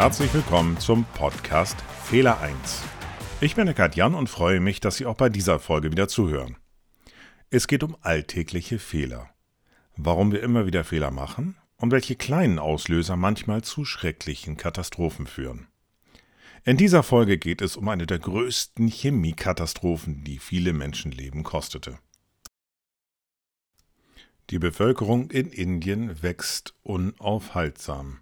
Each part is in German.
Herzlich willkommen zum Podcast Fehler 1. Ich bin Eckhard Jan und freue mich, dass Sie auch bei dieser Folge wieder zuhören. Es geht um alltägliche Fehler. Warum wir immer wieder Fehler machen und welche kleinen Auslöser manchmal zu schrecklichen Katastrophen führen. In dieser Folge geht es um eine der größten Chemiekatastrophen, die viele Menschenleben kostete. Die Bevölkerung in Indien wächst unaufhaltsam.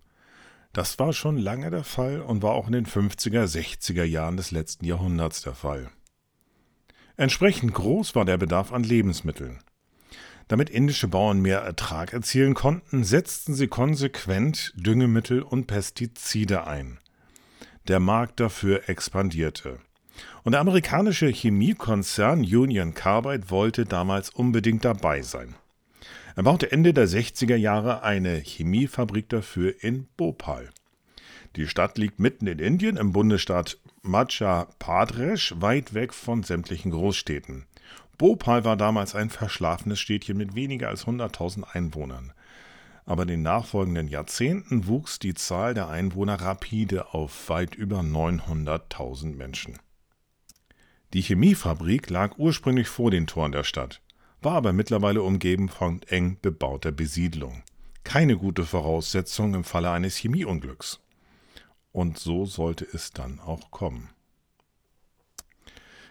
Das war schon lange der Fall und war auch in den 50er, 60er Jahren des letzten Jahrhunderts der Fall. Entsprechend groß war der Bedarf an Lebensmitteln. Damit indische Bauern mehr Ertrag erzielen konnten, setzten sie konsequent Düngemittel und Pestizide ein. Der Markt dafür expandierte. Und der amerikanische Chemiekonzern Union Carbide wollte damals unbedingt dabei sein. Er baute Ende der 60er Jahre eine Chemiefabrik dafür in Bhopal. Die Stadt liegt mitten in Indien im Bundesstaat Madhya Pradesh, weit weg von sämtlichen Großstädten. Bhopal war damals ein verschlafenes Städtchen mit weniger als 100.000 Einwohnern. Aber in den nachfolgenden Jahrzehnten wuchs die Zahl der Einwohner rapide auf weit über 900.000 Menschen. Die Chemiefabrik lag ursprünglich vor den Toren der Stadt war aber mittlerweile umgeben von eng bebauter Besiedlung. Keine gute Voraussetzung im Falle eines Chemieunglücks. Und so sollte es dann auch kommen.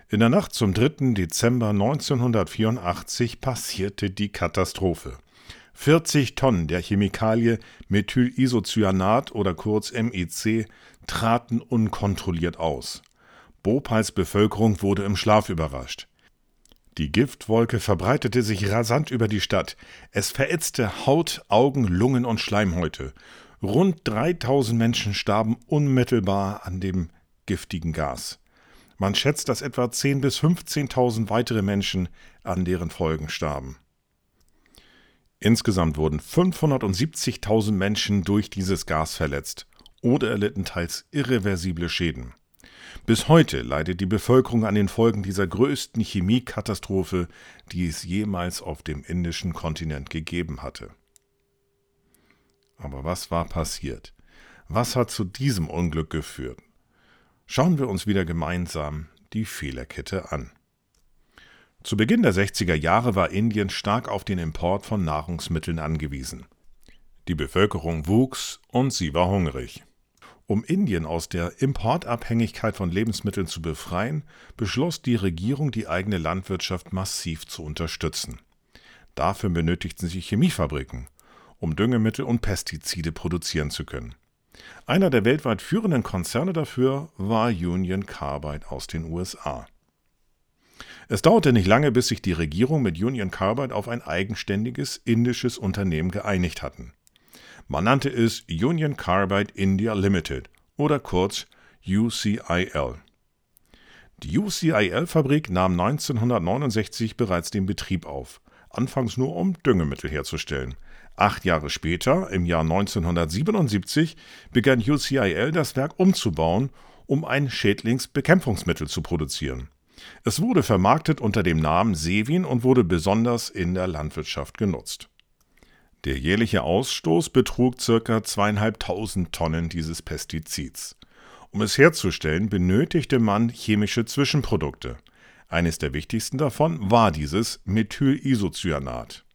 In der Nacht zum 3. Dezember 1984 passierte die Katastrophe. 40 Tonnen der Chemikalie Methylisocyanat oder kurz MEC traten unkontrolliert aus. Bhopals Bevölkerung wurde im Schlaf überrascht. Die Giftwolke verbreitete sich rasant über die Stadt. Es verätzte Haut, Augen, Lungen und Schleimhäute. Rund 3000 Menschen starben unmittelbar an dem giftigen Gas. Man schätzt, dass etwa 10.000 bis 15.000 weitere Menschen an deren Folgen starben. Insgesamt wurden 570.000 Menschen durch dieses Gas verletzt oder erlitten teils irreversible Schäden. Bis heute leidet die Bevölkerung an den Folgen dieser größten Chemiekatastrophe, die es jemals auf dem indischen Kontinent gegeben hatte. Aber was war passiert? Was hat zu diesem Unglück geführt? Schauen wir uns wieder gemeinsam die Fehlerkette an. Zu Beginn der 60er Jahre war Indien stark auf den Import von Nahrungsmitteln angewiesen. Die Bevölkerung wuchs und sie war hungrig. Um Indien aus der Importabhängigkeit von Lebensmitteln zu befreien, beschloss die Regierung, die eigene Landwirtschaft massiv zu unterstützen. Dafür benötigten sie Chemiefabriken, um Düngemittel und Pestizide produzieren zu können. Einer der weltweit führenden Konzerne dafür war Union Carbide aus den USA. Es dauerte nicht lange, bis sich die Regierung mit Union Carbide auf ein eigenständiges indisches Unternehmen geeinigt hatten. Man nannte es Union Carbide India Limited oder kurz UCIL. Die UCIL-Fabrik nahm 1969 bereits den Betrieb auf, anfangs nur um Düngemittel herzustellen. Acht Jahre später, im Jahr 1977, begann UCIL das Werk umzubauen, um ein Schädlingsbekämpfungsmittel zu produzieren. Es wurde vermarktet unter dem Namen Sevin und wurde besonders in der Landwirtschaft genutzt. Der jährliche Ausstoß betrug ca. zweieinhalbtausend Tonnen dieses Pestizids. Um es herzustellen, benötigte man chemische Zwischenprodukte. Eines der wichtigsten davon war dieses Methylisocyanat.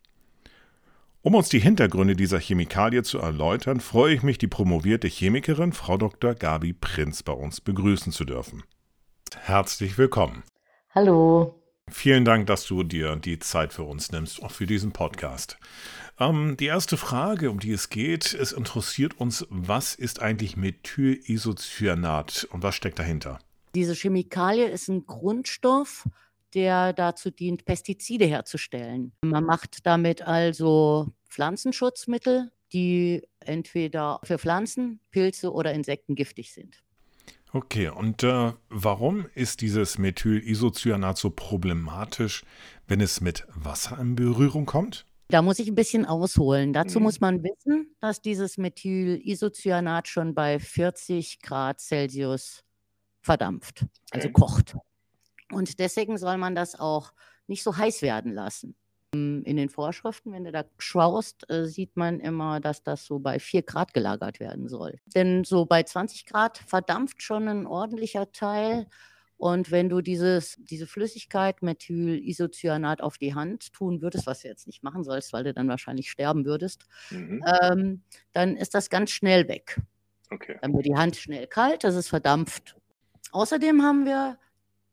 Um uns die Hintergründe dieser Chemikalie zu erläutern, freue ich mich, die promovierte Chemikerin Frau Dr. Gabi Prinz bei uns begrüßen zu dürfen. Herzlich willkommen. Hallo. Vielen Dank, dass du dir die Zeit für uns nimmst, auch für diesen Podcast. Ähm, die erste Frage, um die es geht, es interessiert uns, was ist eigentlich Methylisocyanat und was steckt dahinter? Diese Chemikalie ist ein Grundstoff, der dazu dient, Pestizide herzustellen. Man macht damit also Pflanzenschutzmittel, die entweder für Pflanzen, Pilze oder Insekten giftig sind. Okay, und äh, warum ist dieses Methylisocyanat so problematisch, wenn es mit Wasser in Berührung kommt? Da muss ich ein bisschen ausholen. Dazu mhm. muss man wissen, dass dieses Methylisocyanat schon bei 40 Grad Celsius verdampft, also okay. kocht. Und deswegen soll man das auch nicht so heiß werden lassen. Ähm, in den Vorschriften, wenn du da schaust, äh, sieht man immer, dass das so bei 4 Grad gelagert werden soll. Denn so bei 20 Grad verdampft schon ein ordentlicher Teil. Und wenn du dieses, diese Flüssigkeit Methylisocyanat auf die Hand tun würdest, was du jetzt nicht machen sollst, weil du dann wahrscheinlich sterben würdest, mhm. ähm, dann ist das ganz schnell weg. Okay. Dann wird die Hand schnell kalt, das ist verdampft. Außerdem haben wir,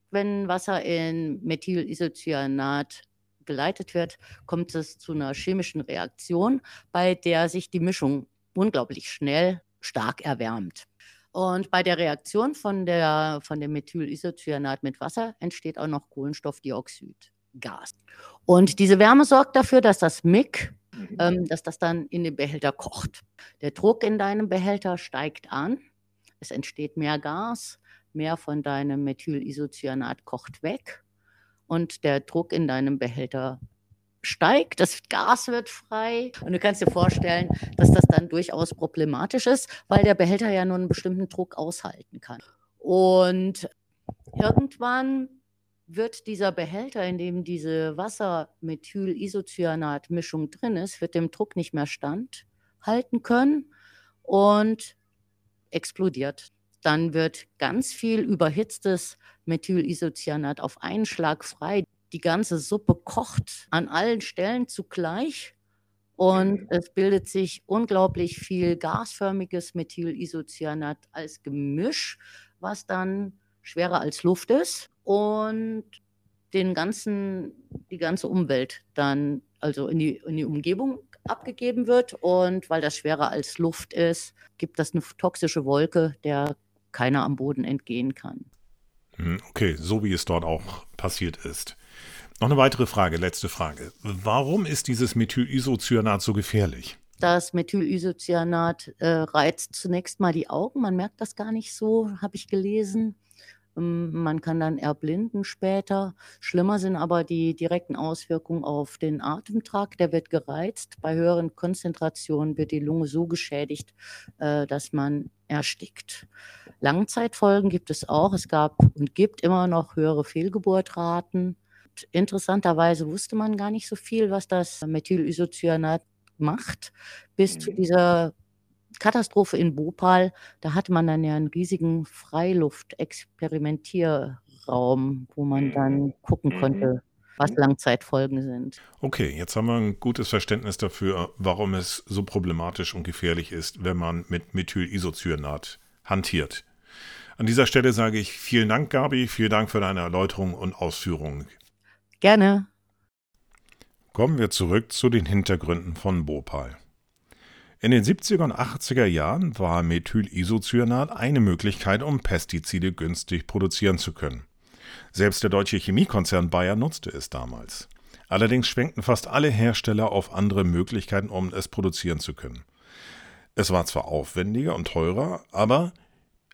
wenn Wasser in Methylisocyanat geleitet wird, kommt es zu einer chemischen Reaktion, bei der sich die Mischung unglaublich schnell stark erwärmt. Und bei der Reaktion von, der, von dem Methylisocyanat mit Wasser entsteht auch noch Kohlenstoffdioxid, Gas. Und diese Wärme sorgt dafür, dass das MIG, mhm. ähm, dass das dann in dem Behälter kocht. Der Druck in deinem Behälter steigt an, es entsteht mehr Gas, mehr von deinem Methylisocyanat kocht weg und der Druck in deinem Behälter steigt, das Gas wird frei. Und du kannst dir vorstellen, dass das dann durchaus problematisch ist, weil der Behälter ja nur einen bestimmten Druck aushalten kann. Und irgendwann wird dieser Behälter, in dem diese Wasser-Methylisocyanat-Mischung drin ist, wird dem Druck nicht mehr standhalten können und explodiert. Dann wird ganz viel überhitztes Methylisocyanat auf einen Schlag frei die ganze Suppe kocht an allen Stellen zugleich und mhm. es bildet sich unglaublich viel gasförmiges Methylisocyanat als Gemisch, was dann schwerer als Luft ist und den ganzen, die ganze Umwelt dann also in die, in die Umgebung abgegeben wird. Und weil das schwerer als Luft ist, gibt das eine toxische Wolke, der keiner am Boden entgehen kann. Hm, okay, so wie es dort auch passiert ist. Noch eine weitere Frage, letzte Frage. Warum ist dieses Methylisocyanat so gefährlich? Das Methylisocyanat äh, reizt zunächst mal die Augen. Man merkt das gar nicht so, habe ich gelesen. Ähm, man kann dann erblinden später. Schlimmer sind aber die direkten Auswirkungen auf den Atemtrakt. Der wird gereizt. Bei höheren Konzentrationen wird die Lunge so geschädigt, äh, dass man erstickt. Langzeitfolgen gibt es auch. Es gab und gibt immer noch höhere Fehlgeburtraten interessanterweise wusste man gar nicht so viel, was das Methylisocyanat macht, bis mhm. zu dieser Katastrophe in Bhopal. Da hatte man dann ja einen riesigen Freiluftexperimentierraum, wo man mhm. dann gucken mhm. konnte, was Langzeitfolgen sind. Okay, jetzt haben wir ein gutes Verständnis dafür, warum es so problematisch und gefährlich ist, wenn man mit Methylisocyanat hantiert. An dieser Stelle sage ich vielen Dank, Gabi, vielen Dank für deine Erläuterung und Ausführungen. Gerne. Kommen wir zurück zu den Hintergründen von Bhopal. In den 70er und 80er Jahren war Methylisocyanat eine Möglichkeit, um Pestizide günstig produzieren zu können. Selbst der deutsche Chemiekonzern Bayer nutzte es damals. Allerdings schwenkten fast alle Hersteller auf andere Möglichkeiten, um es produzieren zu können. Es war zwar aufwendiger und teurer, aber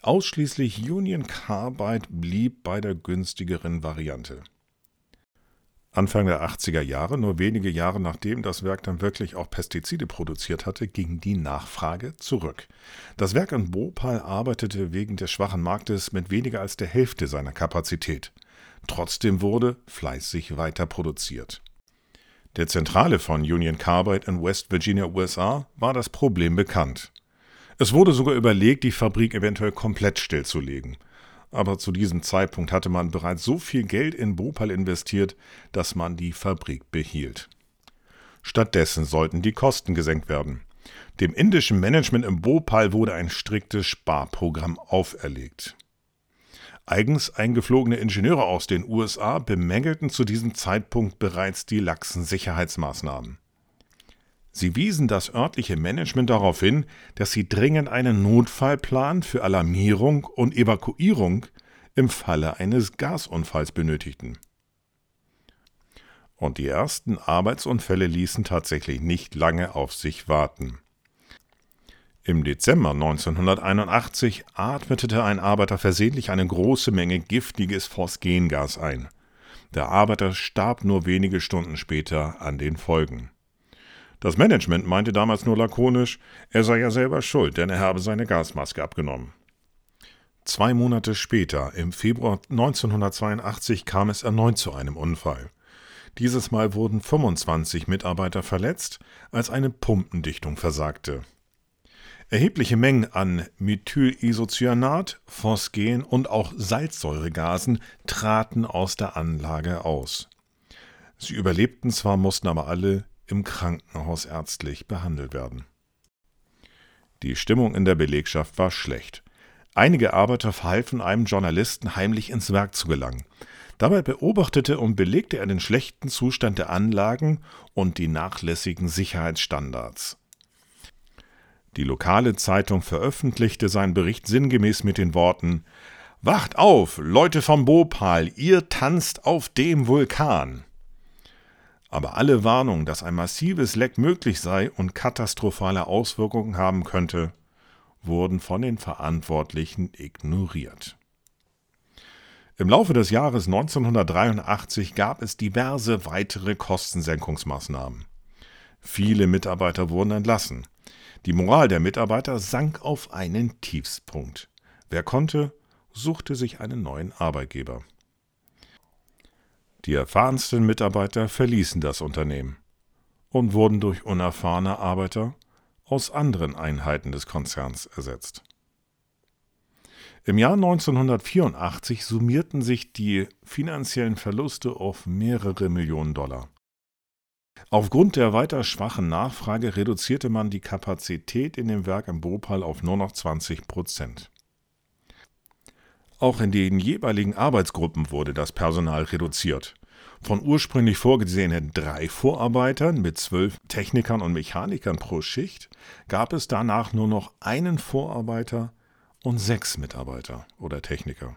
ausschließlich Union Carbide blieb bei der günstigeren Variante. Anfang der 80er Jahre, nur wenige Jahre nachdem das Werk dann wirklich auch Pestizide produziert hatte, ging die Nachfrage zurück. Das Werk in Bhopal arbeitete wegen des schwachen Marktes mit weniger als der Hälfte seiner Kapazität. Trotzdem wurde fleißig weiter produziert. Der Zentrale von Union Carbide in West Virginia, USA, war das Problem bekannt. Es wurde sogar überlegt, die Fabrik eventuell komplett stillzulegen aber zu diesem Zeitpunkt hatte man bereits so viel Geld in Bhopal investiert, dass man die Fabrik behielt. Stattdessen sollten die Kosten gesenkt werden. Dem indischen Management in Bhopal wurde ein striktes Sparprogramm auferlegt. Eigens eingeflogene Ingenieure aus den USA bemängelten zu diesem Zeitpunkt bereits die laxen Sicherheitsmaßnahmen. Sie wiesen das örtliche Management darauf hin, dass sie dringend einen Notfallplan für Alarmierung und Evakuierung im Falle eines Gasunfalls benötigten. Und die ersten Arbeitsunfälle ließen tatsächlich nicht lange auf sich warten. Im Dezember 1981 atmete ein Arbeiter versehentlich eine große Menge giftiges Phosgengas ein. Der Arbeiter starb nur wenige Stunden später an den Folgen. Das Management meinte damals nur lakonisch, er sei ja selber schuld, denn er habe seine Gasmaske abgenommen. Zwei Monate später, im Februar 1982, kam es erneut zu einem Unfall. Dieses Mal wurden 25 Mitarbeiter verletzt, als eine Pumpendichtung versagte. Erhebliche Mengen an Methylisocyanat, Phosgen und auch Salzsäuregasen traten aus der Anlage aus. Sie überlebten zwar, mussten aber alle im Krankenhaus ärztlich behandelt werden. Die Stimmung in der Belegschaft war schlecht. Einige Arbeiter verhalfen einem Journalisten heimlich ins Werk zu gelangen. Dabei beobachtete und belegte er den schlechten Zustand der Anlagen und die nachlässigen Sicherheitsstandards. Die lokale Zeitung veröffentlichte seinen Bericht sinngemäß mit den Worten Wacht auf, Leute vom Bhopal, ihr tanzt auf dem Vulkan. Aber alle Warnungen, dass ein massives Leck möglich sei und katastrophale Auswirkungen haben könnte, wurden von den Verantwortlichen ignoriert. Im Laufe des Jahres 1983 gab es diverse weitere Kostensenkungsmaßnahmen. Viele Mitarbeiter wurden entlassen. Die Moral der Mitarbeiter sank auf einen Tiefspunkt. Wer konnte, suchte sich einen neuen Arbeitgeber. Die erfahrensten Mitarbeiter verließen das Unternehmen und wurden durch unerfahrene Arbeiter aus anderen Einheiten des Konzerns ersetzt. Im Jahr 1984 summierten sich die finanziellen Verluste auf mehrere Millionen Dollar. Aufgrund der weiter schwachen Nachfrage reduzierte man die Kapazität in dem Werk im Bhopal auf nur noch 20 Prozent. Auch in den jeweiligen Arbeitsgruppen wurde das Personal reduziert. Von ursprünglich vorgesehenen drei Vorarbeitern mit zwölf Technikern und Mechanikern pro Schicht gab es danach nur noch einen Vorarbeiter und sechs Mitarbeiter oder Techniker.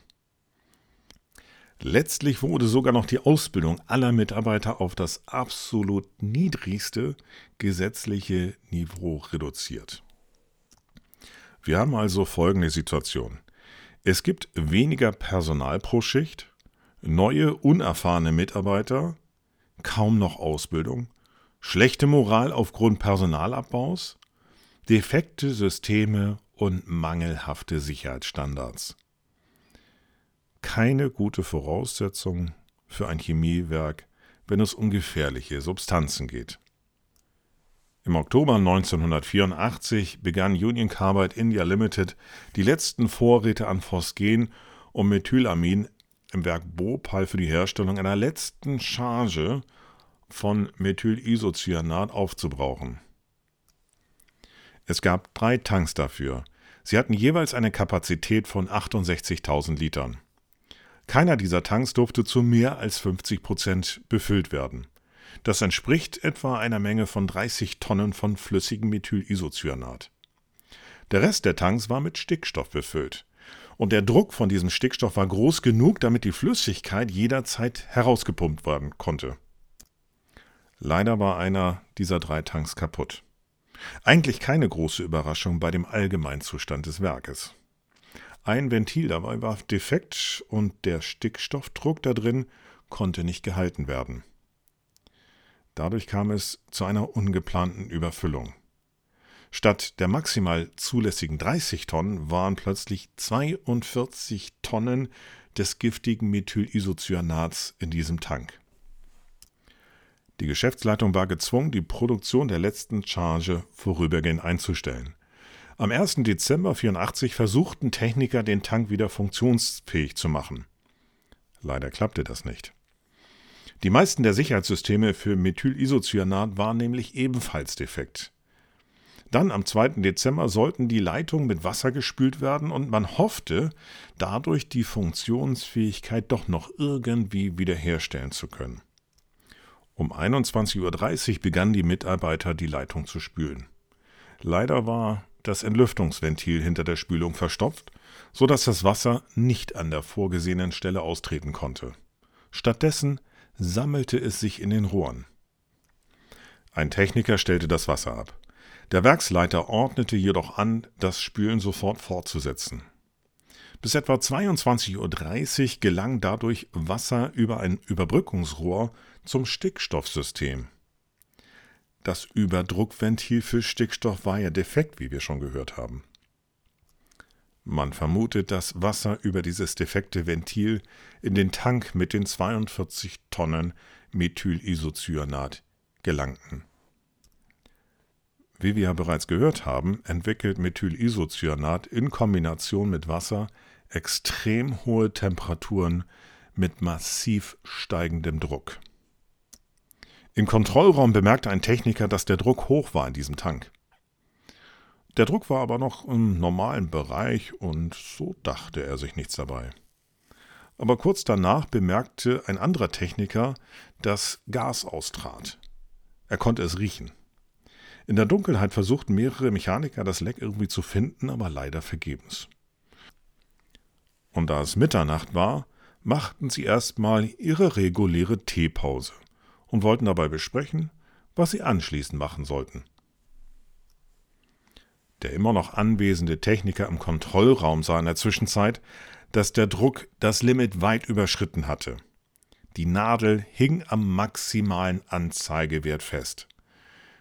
Letztlich wurde sogar noch die Ausbildung aller Mitarbeiter auf das absolut niedrigste gesetzliche Niveau reduziert. Wir haben also folgende Situation. Es gibt weniger Personal pro Schicht, neue, unerfahrene Mitarbeiter, kaum noch Ausbildung, schlechte Moral aufgrund Personalabbaus, defekte Systeme und mangelhafte Sicherheitsstandards keine gute Voraussetzung für ein Chemiewerk, wenn es um gefährliche Substanzen geht. Im Oktober 1984 begann Union Carbide India Limited die letzten Vorräte an Phosgen und Methylamin im Werk Bhopal für die Herstellung einer letzten Charge von Methylisocyanat aufzubrauchen. Es gab drei Tanks dafür. Sie hatten jeweils eine Kapazität von 68.000 Litern. Keiner dieser Tanks durfte zu mehr als 50 Prozent befüllt werden. Das entspricht etwa einer Menge von 30 Tonnen von flüssigem Methylisocyanat. Der Rest der Tanks war mit Stickstoff befüllt. Und der Druck von diesem Stickstoff war groß genug, damit die Flüssigkeit jederzeit herausgepumpt werden konnte. Leider war einer dieser drei Tanks kaputt. Eigentlich keine große Überraschung bei dem Allgemeinzustand des Werkes. Ein Ventil dabei war defekt und der Stickstoffdruck da drin konnte nicht gehalten werden. Dadurch kam es zu einer ungeplanten Überfüllung. Statt der maximal zulässigen 30 Tonnen waren plötzlich 42 Tonnen des giftigen Methylisocyanats in diesem Tank. Die Geschäftsleitung war gezwungen, die Produktion der letzten Charge vorübergehend einzustellen. Am 1. Dezember 1984 versuchten Techniker, den Tank wieder funktionsfähig zu machen. Leider klappte das nicht. Die meisten der Sicherheitssysteme für Methylisocyanat waren nämlich ebenfalls defekt. Dann am 2. Dezember sollten die Leitungen mit Wasser gespült werden und man hoffte, dadurch die Funktionsfähigkeit doch noch irgendwie wiederherstellen zu können. Um 21.30 Uhr begannen die Mitarbeiter, die Leitung zu spülen. Leider war das Entlüftungsventil hinter der Spülung verstopft, so dass das Wasser nicht an der vorgesehenen Stelle austreten konnte. Stattdessen sammelte es sich in den Rohren. Ein Techniker stellte das Wasser ab. Der Werksleiter ordnete jedoch an, das Spülen sofort fortzusetzen. Bis etwa 22.30 Uhr gelang dadurch Wasser über ein Überbrückungsrohr zum Stickstoffsystem. Das Überdruckventil für Stickstoff war ja defekt, wie wir schon gehört haben. Man vermutet, dass Wasser über dieses defekte Ventil in den Tank mit den 42 Tonnen Methylisocyanat gelangten. Wie wir ja bereits gehört haben, entwickelt Methylisocyanat in Kombination mit Wasser extrem hohe Temperaturen mit massiv steigendem Druck. Im Kontrollraum bemerkte ein Techniker, dass der Druck hoch war in diesem Tank. Der Druck war aber noch im normalen Bereich und so dachte er sich nichts dabei. Aber kurz danach bemerkte ein anderer Techniker, dass Gas austrat. Er konnte es riechen. In der Dunkelheit versuchten mehrere Mechaniker das Leck irgendwie zu finden, aber leider vergebens. Und da es Mitternacht war, machten sie erstmal ihre reguläre Teepause und wollten dabei besprechen, was sie anschließend machen sollten. Der immer noch anwesende Techniker im Kontrollraum sah in der Zwischenzeit, dass der Druck das Limit weit überschritten hatte. Die Nadel hing am maximalen Anzeigewert fest.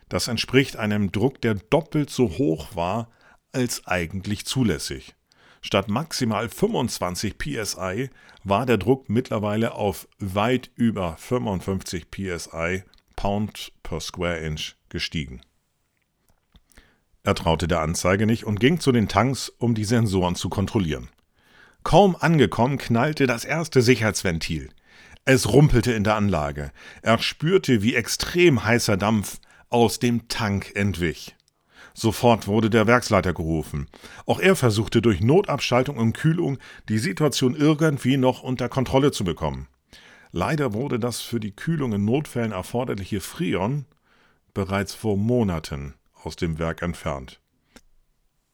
Das entspricht einem Druck, der doppelt so hoch war als eigentlich zulässig. Statt maximal 25 psi war der Druck mittlerweile auf weit über 55 psi Pound per Square Inch gestiegen. Er traute der Anzeige nicht und ging zu den Tanks, um die Sensoren zu kontrollieren. Kaum angekommen, knallte das erste Sicherheitsventil. Es rumpelte in der Anlage. Er spürte, wie extrem heißer Dampf aus dem Tank entwich. Sofort wurde der Werksleiter gerufen. Auch er versuchte durch Notabschaltung und Kühlung die Situation irgendwie noch unter Kontrolle zu bekommen. Leider wurde das für die Kühlung in Notfällen erforderliche Freon bereits vor Monaten aus dem Werk entfernt.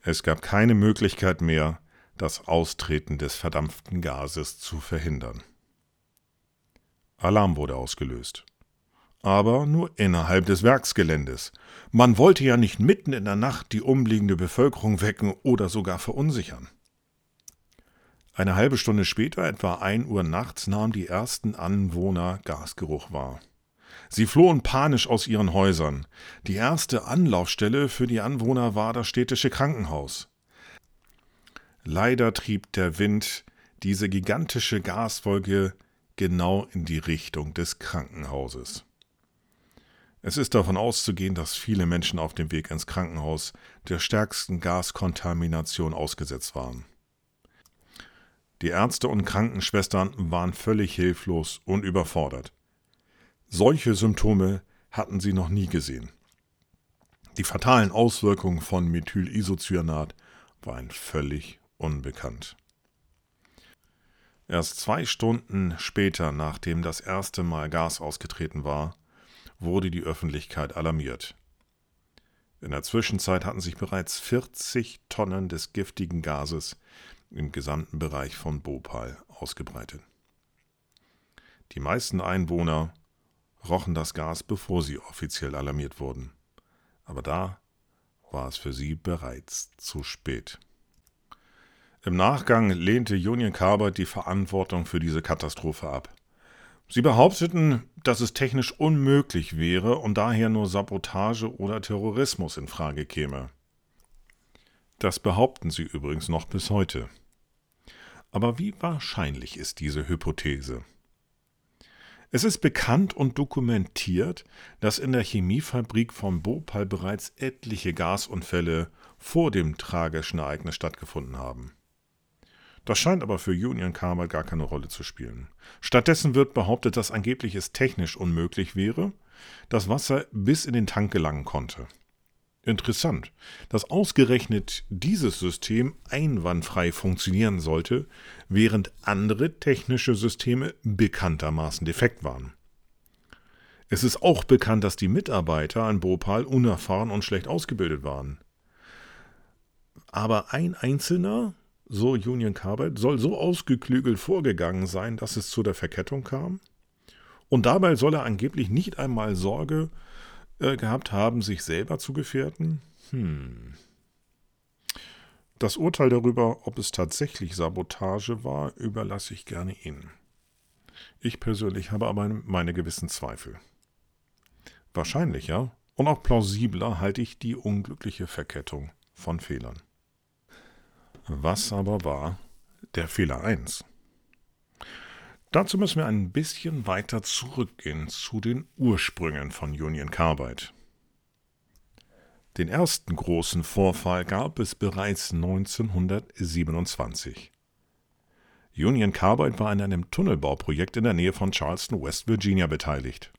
Es gab keine Möglichkeit mehr, das Austreten des verdampften Gases zu verhindern. Alarm wurde ausgelöst. Aber nur innerhalb des Werksgeländes. Man wollte ja nicht mitten in der Nacht die umliegende Bevölkerung wecken oder sogar verunsichern. Eine halbe Stunde später, etwa ein Uhr nachts, nahmen die ersten Anwohner Gasgeruch wahr. Sie flohen panisch aus ihren Häusern. Die erste Anlaufstelle für die Anwohner war das städtische Krankenhaus. Leider trieb der Wind diese gigantische Gaswolke genau in die Richtung des Krankenhauses. Es ist davon auszugehen, dass viele Menschen auf dem Weg ins Krankenhaus der stärksten Gaskontamination ausgesetzt waren. Die Ärzte und Krankenschwestern waren völlig hilflos und überfordert. Solche Symptome hatten sie noch nie gesehen. Die fatalen Auswirkungen von Methylisocyanat waren völlig unbekannt. Erst zwei Stunden später, nachdem das erste Mal Gas ausgetreten war, wurde die Öffentlichkeit alarmiert. In der Zwischenzeit hatten sich bereits 40 Tonnen des giftigen Gases im gesamten Bereich von Bhopal ausgebreitet. Die meisten Einwohner rochen das Gas, bevor sie offiziell alarmiert wurden. Aber da war es für sie bereits zu spät. Im Nachgang lehnte Union Carbide die Verantwortung für diese Katastrophe ab. Sie behaupteten, dass es technisch unmöglich wäre und daher nur Sabotage oder Terrorismus in Frage käme. Das behaupten sie übrigens noch bis heute. Aber wie wahrscheinlich ist diese Hypothese? Es ist bekannt und dokumentiert, dass in der Chemiefabrik von Bhopal bereits etliche Gasunfälle vor dem tragischen Ereignis stattgefunden haben. Das scheint aber für Union Carbide gar keine Rolle zu spielen. Stattdessen wird behauptet, dass angeblich es technisch unmöglich wäre, dass Wasser bis in den Tank gelangen konnte. Interessant, dass ausgerechnet dieses System einwandfrei funktionieren sollte, während andere technische Systeme bekanntermaßen defekt waren. Es ist auch bekannt, dass die Mitarbeiter an Bhopal unerfahren und schlecht ausgebildet waren. Aber ein Einzelner, so Union Carbide, soll so ausgeklügelt vorgegangen sein, dass es zu der Verkettung kam. Und dabei soll er angeblich nicht einmal Sorge äh, gehabt haben, sich selber zu gefährden? Hm. Das Urteil darüber, ob es tatsächlich Sabotage war, überlasse ich gerne Ihnen. Ich persönlich habe aber meine gewissen Zweifel. Wahrscheinlicher und auch plausibler halte ich die unglückliche Verkettung von Fehlern. Was aber war der Fehler 1? Dazu müssen wir ein bisschen weiter zurückgehen zu den Ursprüngen von Union Carbide. Den ersten großen Vorfall gab es bereits 1927. Union Carbide war an einem Tunnelbauprojekt in der Nähe von Charleston, West Virginia beteiligt.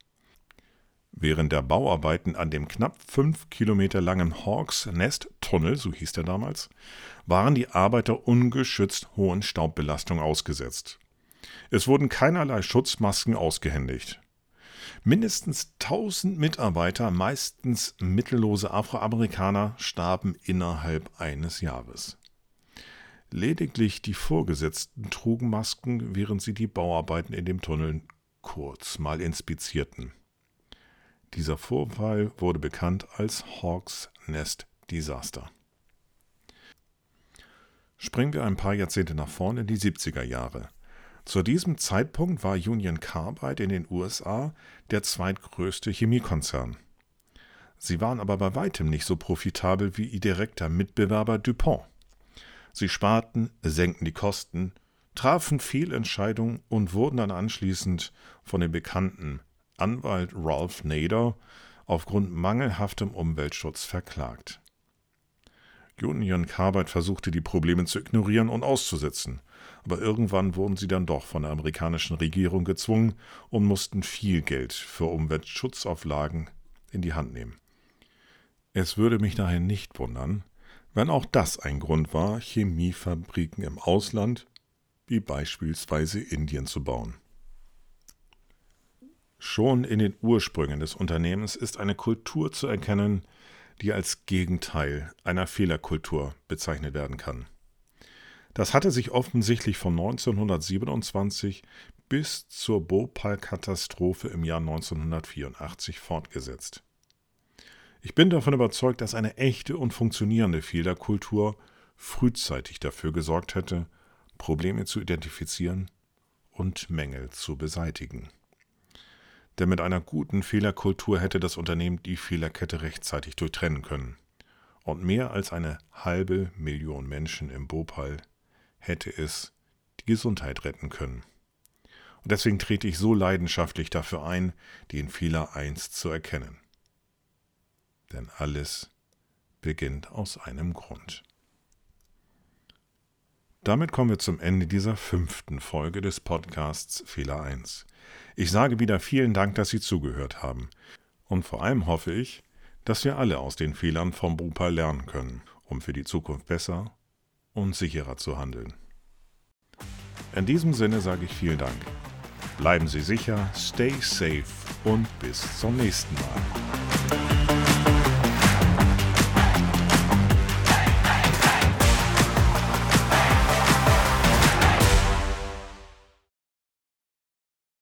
Während der Bauarbeiten an dem knapp fünf Kilometer langen Hawks Nest Tunnel, so hieß der damals, waren die Arbeiter ungeschützt hohen Staubbelastungen ausgesetzt. Es wurden keinerlei Schutzmasken ausgehändigt. Mindestens 1000 Mitarbeiter, meistens mittellose Afroamerikaner, starben innerhalb eines Jahres. Lediglich die Vorgesetzten trugen Masken, während sie die Bauarbeiten in dem Tunnel kurz mal inspizierten. Dieser Vorfall wurde bekannt als Hawks Nest Desaster. Springen wir ein paar Jahrzehnte nach vorne in die 70er Jahre. Zu diesem Zeitpunkt war Union Carbide in den USA der zweitgrößte Chemiekonzern. Sie waren aber bei weitem nicht so profitabel wie ihr direkter Mitbewerber DuPont. Sie sparten, senkten die Kosten, trafen Fehlentscheidungen und wurden dann anschließend von dem bekannten Anwalt Ralph Nader aufgrund mangelhaftem Umweltschutz verklagt. Union Carbide versuchte die Probleme zu ignorieren und auszusetzen, aber irgendwann wurden sie dann doch von der amerikanischen Regierung gezwungen und mussten viel Geld für Umweltschutzauflagen in die Hand nehmen. Es würde mich daher nicht wundern, wenn auch das ein Grund war, Chemiefabriken im Ausland, wie beispielsweise Indien, zu bauen. Schon in den Ursprüngen des Unternehmens ist eine Kultur zu erkennen, die als Gegenteil einer Fehlerkultur bezeichnet werden kann. Das hatte sich offensichtlich von 1927 bis zur Bhopal-Katastrophe im Jahr 1984 fortgesetzt. Ich bin davon überzeugt, dass eine echte und funktionierende Fehlerkultur frühzeitig dafür gesorgt hätte, Probleme zu identifizieren und Mängel zu beseitigen. Denn mit einer guten Fehlerkultur hätte das Unternehmen die Fehlerkette rechtzeitig durchtrennen können. Und mehr als eine halbe Million Menschen im Bhopal hätte es die Gesundheit retten können. Und deswegen trete ich so leidenschaftlich dafür ein, den Fehler 1 zu erkennen. Denn alles beginnt aus einem Grund. Damit kommen wir zum Ende dieser fünften Folge des Podcasts Fehler 1. Ich sage wieder vielen Dank, dass Sie zugehört haben. Und vor allem hoffe ich, dass wir alle aus den Fehlern vom Bupa lernen können, um für die Zukunft besser und sicherer zu handeln. In diesem Sinne sage ich vielen Dank. Bleiben Sie sicher, stay safe und bis zum nächsten Mal.